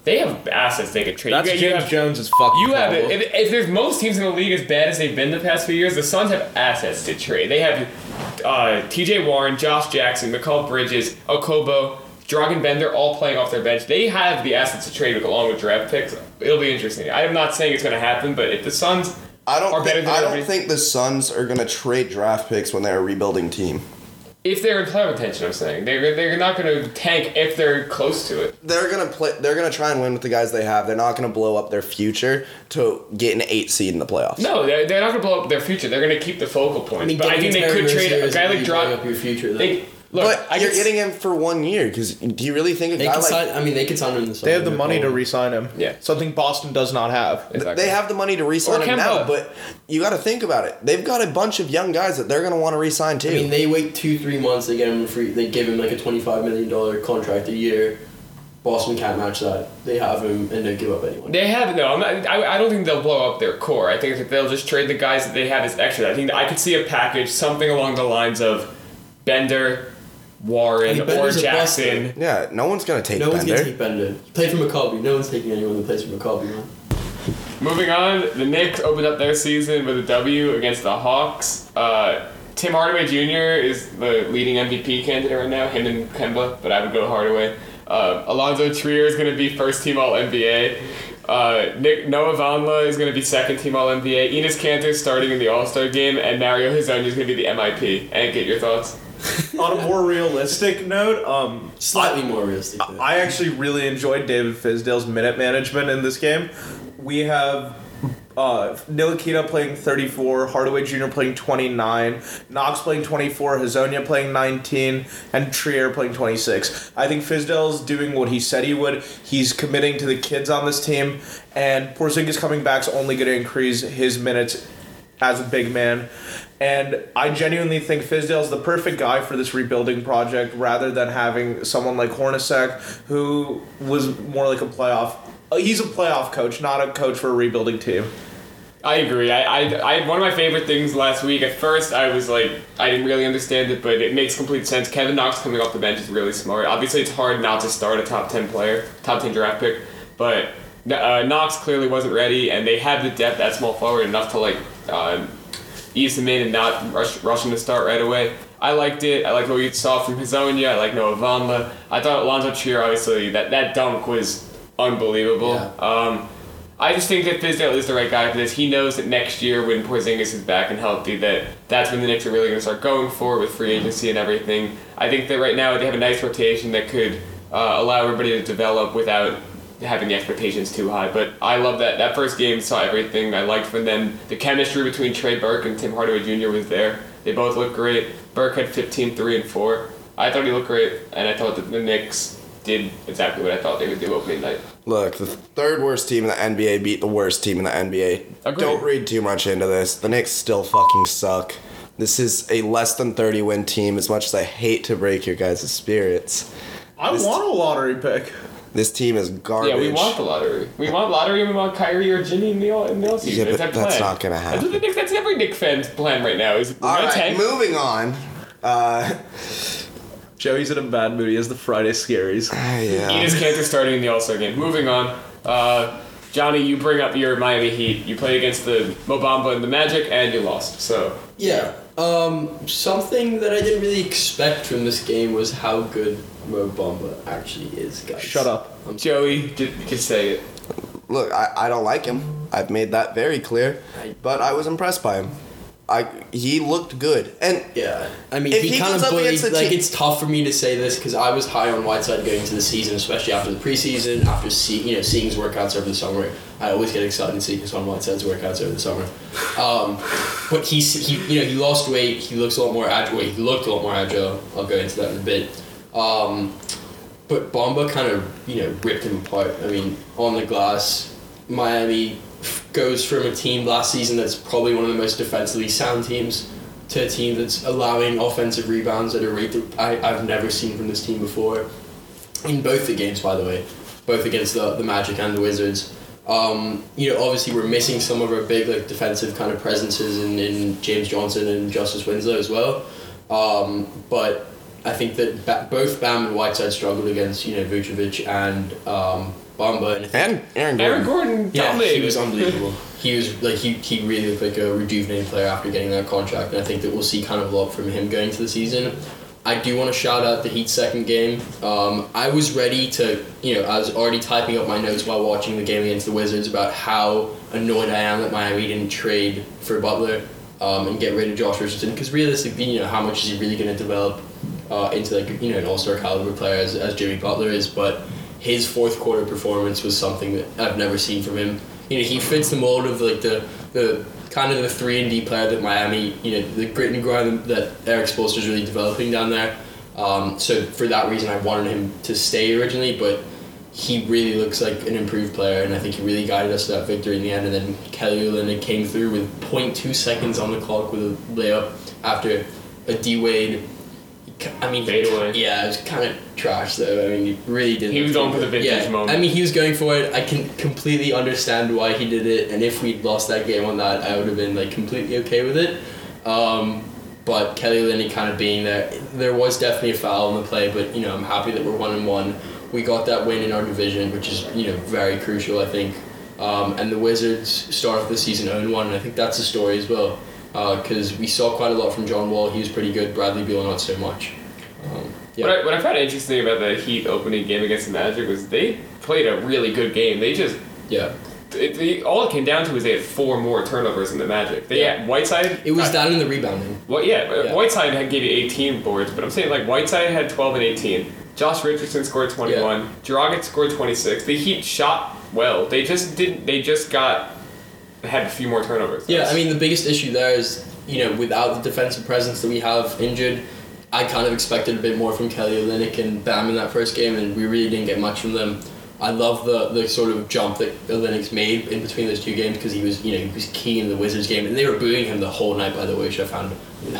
They have assets they could trade. That's you, got- you James have, Jones' is fucking You have problem. if, if there's most teams in the league as bad as they've been the past few years, the Suns have assets to trade. They have uh, T.J. Warren, Josh Jackson, Mikal Bridges, Okobo, Dragan Bender, all playing off their bench. They have the assets to trade with, along with draft picks. It'll be interesting. I'm not saying it's going to happen, but if the Suns I don't. are better Think, than I don't think the Suns are gonna trade draft picks when they're a rebuilding team. If they're in playoff contention, I'm saying they're they're not going to tank if they're close to it. They're gonna play. They're gonna try and win with the guys they have. They're not gonna blow up their future to get an eight seed in the playoffs. No, they're, they're not going to blow up their future. They're going to keep the focal points. but I think they could trade a guy like really blowing Dragan. up your future. Though. They look. but I you're can getting him for one year. Because do you really think a They guy can like sign. I mean, they could sign him in the summer. They have the money to re-sign him. Yeah. Something Boston does not have. Exactly. they have the money to re-sign Or him Kemba. now? But you got to think about it. They've got a bunch of young guys that they're gonna want to re-sign too. I mean, they wait two, three months. They get him free. They give him like a twenty-five million dollar contract a year. Boston can't match that. They have him, and they give up anyone. They have no. I'm not, I, I don't think they'll blow up their core. I think that they'll just trade the guys that they have as extra. I think I could see a package something along the lines of Bender, Warren, I mean, or Bender's a Jackson. yeah, no one's gonna take no one's gonna take Bender. He played for Maccabi. No one's taking anyone that plays for Maccabi, man. Moving on, the Knicks opened up their season with a W against the Hawks. Uh, Tim Hardaway Jr. is the leading MVP candidate right now, him and Kemba, but I would go Hardaway. Uh, Alonzo Trier is going to be first team All NBA. Uh, Nick Noah Vonleh is going to be second team All NBA. Enes Kanter starting in the All Star game, and Mario Hezonja is going to be the MIP. And get your thoughts. On a more realistic note, um, Slightly more realistic. though. I actually really enjoyed David Fizdale's minute management in this game. We have uh, Ntilikina playing 34, Hardaway Jr. playing 29, Knox playing 24, Hezonja playing 19, and Trier playing 26. I think Fizdale's doing what he said he would. He's committing to the kids on this team, and Porzingis coming back is only going to increase his minutes as a big man. And I genuinely think Fizdale's the perfect guy for this rebuilding project rather than having someone like Hornacek who was more like a playoff. uh, He's a playoff coach, not a coach for a rebuilding team. I agree. I, I, I one of my favorite things last week. At first, I was like, I didn't really understand it, but it makes complete sense. Kevin Knox coming off the bench is really smart. Obviously, it's hard not to start a top ten player, top ten draft pick, but uh, Knox clearly wasn't ready, and they have the depth at small forward enough to like um, ease him in and not rush, rush him to start right away. I liked it. I liked what we saw from Hezonja. I like Noah Vonleh. I thought Alonzo Trier, obviously, that, that dunk was unbelievable. Yeah. Um, I just think that Fizdale is the right guy for this. He knows that next year when Porzingis is back and healthy, that that's when the Knicks are really going to start going for it with free agency and everything. I think that right now they have a nice rotation that could uh, allow everybody to develop without having the expectations too high. But I love that that first game saw everything I liked from them. The chemistry between Trey Burke and Tim Hardaway Jr. was there. They both looked great. Burke had 15, 3, and 4. I thought he looked great, and I thought that the Knicks did exactly what I thought they would do opening night. Look, the third worst team in the NBA beat the worst team in the NBA. Agreed. Don't read too much into this. The Knicks still fucking suck. This is a less than 30 win team, as much as I hate to break your guys' spirits. I This- want a lottery pick. This team is garbage. Yeah, we want the lottery. We want lottery and we want Kyrie or Jimmy in the all in the all season. Yeah, It's but our that's plan. not gonna happen. what the Knicks, that's every Knick fan's plan right now. Is we're All gonna right, tank. moving on. Uh, Joey's in a bad mood. He has the Friday scaries. Ah, yeah. Enes Kanter starting in the All Star game. Moving on. Uh, Johnny, you bring up your Miami Heat. You played against the Mo Bamba and the Magic, and you lost. So Yeah. Um, something that I didn't really expect from this game was how good Mo Bamba actually is, guys. Shut up. I'm Joey, just, just say it. Look, I, I don't like him. I've made that very clear. But I was impressed by him. I he looked good. And Yeah, I mean, If he, he kind of up bullied. against a Like, team- it's tough for me to say this because I was high on Whiteside going into the season, especially after the preseason, after see, you know seeing his workouts over the summer. I always get excited seeing Hassan Whiteside's workouts over the summer. Um, but he's he you know he lost weight. He looks a lot more agile. He looked a lot more agile. I'll go into that in a bit. Um, but Bamba kind of you know ripped him apart. I mean, on the glass, Miami f- goes from a team last season that's probably one of the most defensively sound teams to a team that's allowing offensive rebounds at a rate that I, I've never seen from this team before. In both the games, by the way, both against the, the Magic and the Wizards. Um, you know, obviously we're missing some of our big like defensive kind of presences in, in James Johnson and Justice Winslow as well. Um, but I think that ba- both Bam and Whiteside struggled against you know Vucevic and um, Bamba. And, and Aaron Gordon. Aaron Gordon yeah, dominated. he was unbelievable. he was like he, he really looked like a rejuvenated player after getting that contract, and I think that we'll see kind of a lot from him going to the season. I do want to shout out the Heat second game. Um, I was ready to, you know, I was already typing up my notes while watching the game against the Wizards about how annoyed I am that Miami didn't trade for Butler um, and get rid of Josh Richardson because realistically, you know, how much is he really going to develop uh, into like you know an All Star caliber player as, as Jimmy Butler is, but his fourth quarter performance was something that I've never seen from him. You know, he fits the mold of like the the kind of the three and D player that Miami, you know, the grit and grind that Erik Spoelstra is really developing down there. Um, so for that reason, I wanted him to stay originally, but he really looks like an improved player, and I think he really guided us to that victory in the end. And then Kelly Olynyk came through with 0.2 seconds on the clock with a layup after a D Wade. I mean, Fade away. yeah, it was kind of trash though. I mean, he really didn't. He was going for the vintage yeah, moment. I mean, he was going for it. I can completely understand why he did it, and if we'd lost that game on that, I would have been like completely okay with it. Um, but Kelly Olynyk kind of being there, there was definitely a foul in the play, but you know, I'm happy that we're one and one. We got that win in our division, which is you know very crucial, I think. Um, and the Wizards start off the season 0 1, and I think that's a story as well. Because we saw quite a lot from John Wall, he was pretty good. Bradley Beal, not so much. Um, yeah. What I, what I found interesting about the Heat opening game against the Magic was they played a really good game. They just yeah. it, they, all it came down to was they had four more turnovers than the Magic. They Yeah. had Whiteside. It was uh, down in the rebounding. Well, yeah, Yeah. Whiteside had gave you 18 boards, but I'm saying like Whiteside had 12 and 18. Josh Richardson scored 21. Yeah. Dragic scored 26. The Heat shot well. They just didn't. They just got had a few more turnovers. Yeah, I mean the biggest issue there is you know without the defensive presence that we have injured, I kind of expected a bit more from Kelly Olynyk and Bam in that first game, and we really didn't get much from them. I love the the sort of jump that Olynyk's made in between those two games because he was you know he was key in the Wizards game, and they were booing him the whole night by the way, which I found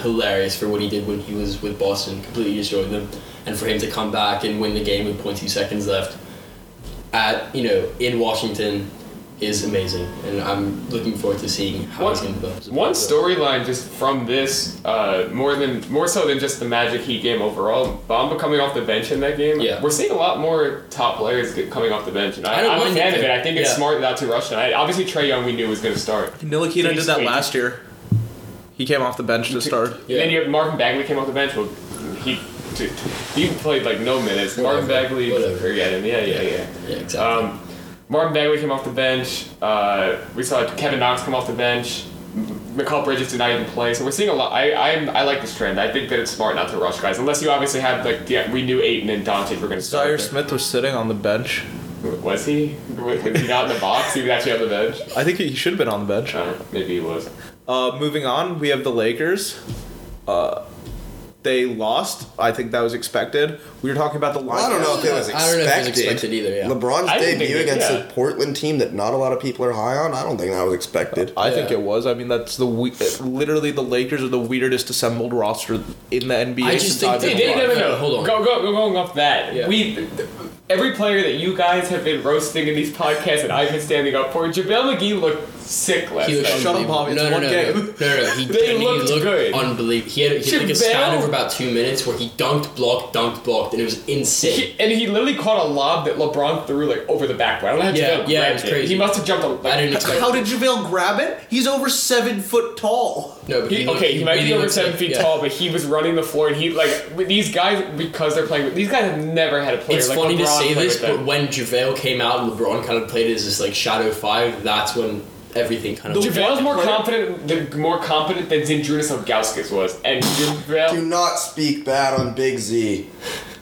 hilarious for what he did when he was with Boston, completely destroyed them, and for him to come back and win the game with 0.2 seconds left at you know in Washington is amazing, and I'm looking forward to seeing how One- he's going to develop. One storyline just from this, uh, more than more so than just the Magic Heat game overall. Bamba coming off the bench in that game. Yeah. we're seeing a lot more top players coming off the bench, and I, I don't I'm a fan of it. I think it's Yeah. smart not to rush tonight. Obviously, Trae Young we knew was going to start. Ntilikina did that last year. He came off the bench to start. Yeah. And then you have Marvin Bagley came off the bench. Well, he t- he played like no minutes. Marvin Bagley, Whatever. forget him. Yeah, yeah, yeah. Yeah, exactly. Um, Marvin Bagley came off the bench. Uh, we saw Kevin Knox come off the bench. Mikal Bridges did not even play, so we're seeing a lot. I I'm, I like this trend. I think that it's smart not to rush guys, unless you obviously have like yeah, we knew Ayton and Dante were going to start. Zhaire Smith was sitting on the bench. Was he? Was he not in the box? He was actually on the bench. I think he should have been on the bench. Uh, maybe he was. Uh, moving on, we have the Lakers. Uh, they lost. I think that was expected. We were talking about the line. I don't know if it was I don't know if it was expected. expected either, yeah. LeBron's I didn't think debut it- against yeah. a Portland team that not a lot of people are high on. I don't think that was expected. I think Yeah. it was. I mean, that's the we- literally the Lakers are the weirdest assembled roster in the NBA. I just since think I've they- been Hey, no, no, alive. no, no. Hold on. Go, go, go, going off that. Yeah. We, every player that you guys have been roasting in these podcasts and I've been standing up for, JaVale McGee looked sick last He looked night. Shut up. Bobby, it's No, no, no, no, no, no. He, They genuinely looked looked good. unbelievable. He had, he had like a JaVale- span of about two minutes where he dunked, blocked, dunked, blocked, and it was insane. He, and he literally caught a lob that LeBron threw like over the backboard. I don't know how Yeah, JaVale yeah, it grabbed was crazy. He must have jumped. A, like, I didn't expect. How did JaVale grab it? He's over seven foot tall. No, but He, looked- okay, he might really be over seven like- feet yeah. tall, but he was running the floor, and he like these guys because they're playing. These guys have never had a player. It's like funny to say this, but when JaVale came out and LeBron kind of played as this like shadow five, that's when everything kind of. JaVale's more confident, than, more competent than Zydrunas Ilgauskas was, and Do not speak bad on Big Z.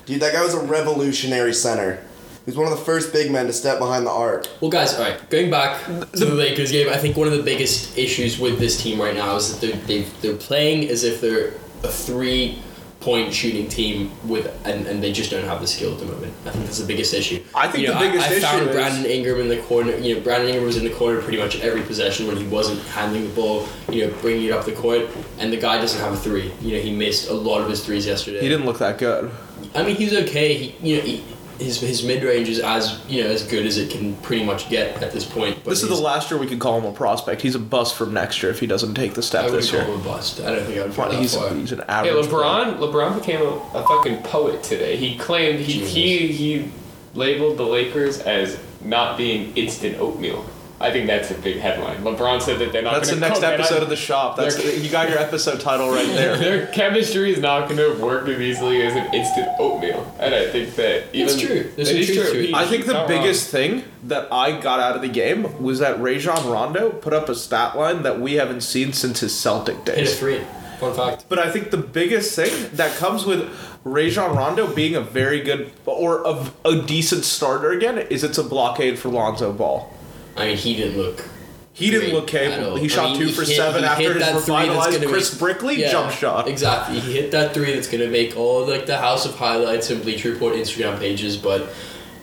Dude, that guy was a revolutionary center. He was one of the first big men to step behind the arc. Well, guys, all right. Going back to the Lakers game, I think one of the biggest issues with this team right now is that they're they, they're playing as if they're a three point shooting team with and, and they just don't have the skill at the moment. I think that's the biggest issue. I think You know, the biggest I, I issue found is- Brandon Ingram in the corner. You know, Brandon Ingram was in the corner pretty much every possession when he wasn't handling the ball. You know, bringing it up the court, and the guy doesn't have a three. You know, he missed a lot of his threes yesterday. He didn't look that good. I mean, he's okay. He, you know, he, his his mid range is as you know as good as it can pretty much get at this point. But This is the last year we could call him a prospect. He's a bust from next year if he doesn't take the I step would this call him a bust. I don't think I would go that He's, far. he's an Hey, average. player. LeBron. LeBron became a, a fucking poet today. He claimed he, he he labeled the Lakers as not being instant oatmeal. I think that's a big headline. LeBron said that they're not. That's the gonna next cook, and I- episode of the shop. That's They're- you got your episode title right there. Their chemistry is not going to work as easily as an instant oatmeal, and I think that even It's true. There's it some truth true. He- I think the not wrong. biggest thing that I got out of the game was that Rajon Rondo put up a stat line that we haven't seen since his Celtic Hit a days. three. Fun fact. But I think the biggest thing that comes with Rajon Rondo being a very good or a, a decent starter again is it's a blockade for Lonzo Ball. I mean, he didn't look. He didn't great look capable. He I shot mean, two he for hit- seven after his revitalized Chris make- Brickley Yeah, jump shot. Exactly. He hit that three that's gonna make all like the House of Highlights and Bleacher Report Instagram pages, but.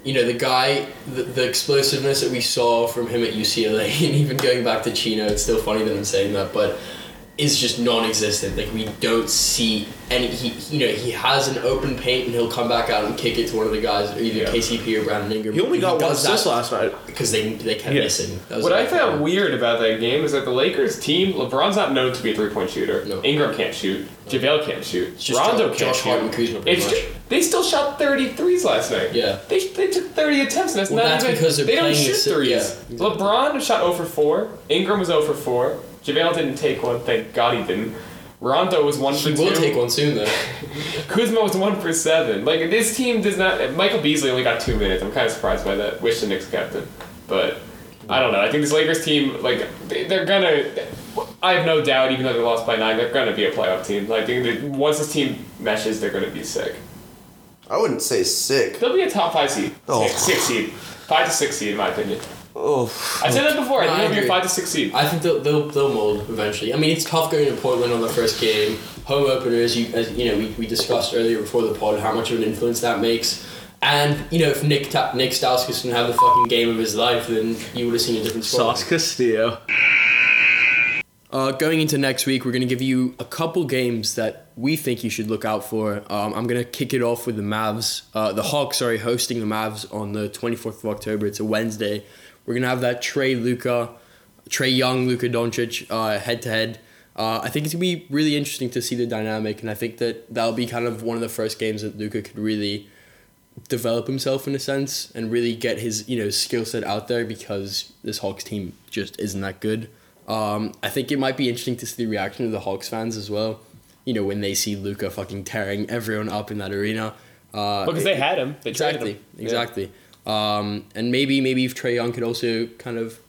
You know the guy, the, the explosiveness that we saw from him at UCLA, and even going back to Chino, it's still funny that I'm saying that, but is just non-existent. Like we don't see any. He, you know, he has an open paint, and he'll come back out and kick it to one of the guys, either Yeah. KCP or Brandon Ingram. He only got one assist last night. because they they kept Yeah. missing. That What I found problem. weird about that game is that the Lakers team, LeBron's not known to be a three point shooter. No. Ingram can't shoot. JaVale can't shoot. just Rondo Josh- can't Josh shoot. and Kuzma It's much. ju- they still shot 33s last night. Yeah. They, they took 30 attempts, and that's Well, not that's even. because they're they don't shoot threes. yeah, exactly. LeBron shot 0 for 4. Ingram was 0 for 4. JaVale didn't take one. Thank God he didn't. Rondo was 1 for He will take one soon though. Kuzma was 1 for 7. Like, this team does not. Michael Beasley only got 2 minutes. I'm kind of surprised by that. Wish the Knicks captain. But. I don't know. I think this Lakers team, like, they- they're gonna. I have no doubt, even though they lost by nine, they're gonna be a playoff team. I think that once this team meshes, they're gonna be sick. I wouldn't say sick. They'll be a top five seed, Oh. six, six seed, five to six seed, in my opinion. Oh, I said that before. I No, think I they'll be a agree. five to six seed. I think they'll, they'll they'll mold eventually. I mean, it's tough going to Portland on the first game, home opener. As you as you know, we, we discussed earlier before the pod how much of an influence that makes. And you know, if Nick Ta- Nick Stauskas didn't have the fucking game of his life, then you would have seen a different story. Sauce Castillo. Uh, going into next week, we're going to give you a couple games that we think you should look out for. Um, I'm going to kick it off with the Mavs, uh, the Hawks, sorry, hosting the Mavs on the 24th of October. It's a Wednesday. We're going to have that Trae Luka, Trae Young, Luka Doncic head to head. I think it's going to be really interesting to see the dynamic, and I think that that'll be kind of one of the first games that Luka could really develop himself in a sense and really get his you know skill set out there because this Hawks team just isn't that good. Um, I think it might be interesting to see the reaction of the Hawks fans as well. You know when they see Luka fucking tearing everyone up in that arena. Uh, Because they had him. They traded exactly him. Um, and maybe maybe if Trae Young could also kind of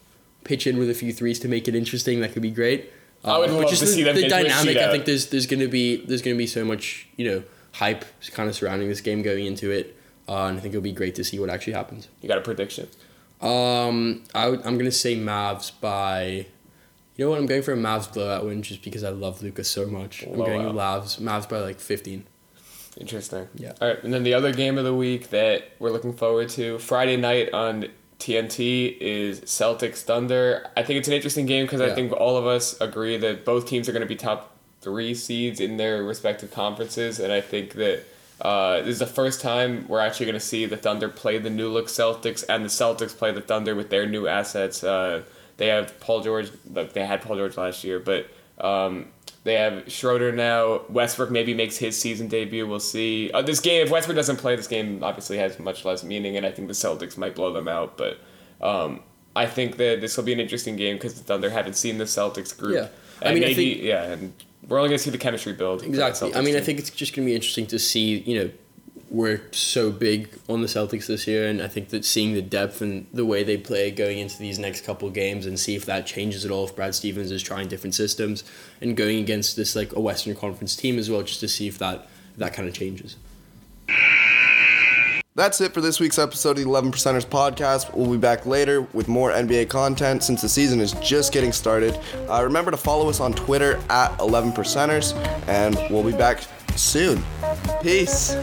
pitch in with a few threes to make it interesting, that could be great. I would Uh, love just to the, see them the dynamic. I think there's there's gonna be there's gonna be so much you know hype kind of surrounding this game going into it, uh, and I think it'll be great to see what actually happens. You got a prediction? Um, I would, I'm gonna say Mavs by. You know what? I'm going for a Mavs blowout win just because I love Luka so much. I'm going. Mavs. Mavs by like 15. Interesting. Yeah. All right, and then the other game of the week that we're looking forward to Friday night on TNT is Celtics Thunder. I think it's an interesting game because I think all of us agree that both teams are going to be top three seeds in their respective conferences, and I think that uh, this is the first time we're actually going to see the Thunder play the new look Celtics and the Celtics play the Thunder with their new assets. Uh, They have Paul George. They had Paul George last year, but um, they have Schroeder now. Westbrook maybe makes his season debut. We'll see. Uh, this game, if Westbrook doesn't play, this game obviously has much less meaning, and I think the Celtics might blow them out. But um, I think that this will be an interesting game because the Thunder haven't seen the Celtics group. Yeah. I And mean, I think- yeah, and we're only gonna see the chemistry build. Exactly. I mean, I think it's just going to be interesting to see, you know, we're so big on the Celtics this year, and I think that seeing the depth and the way they play going into these next couple games and see if that changes at all, if Brad Stevens is trying different systems and going against this, like, a Western Conference team as well, just to see if that, that kind of changes. That's it for this week's episode of the 11 Percenters podcast. We'll be back later with more NBA content since the season is just getting started. Uh, remember to follow us on Twitter at 11 Percenters, and we'll be back soon. Peace.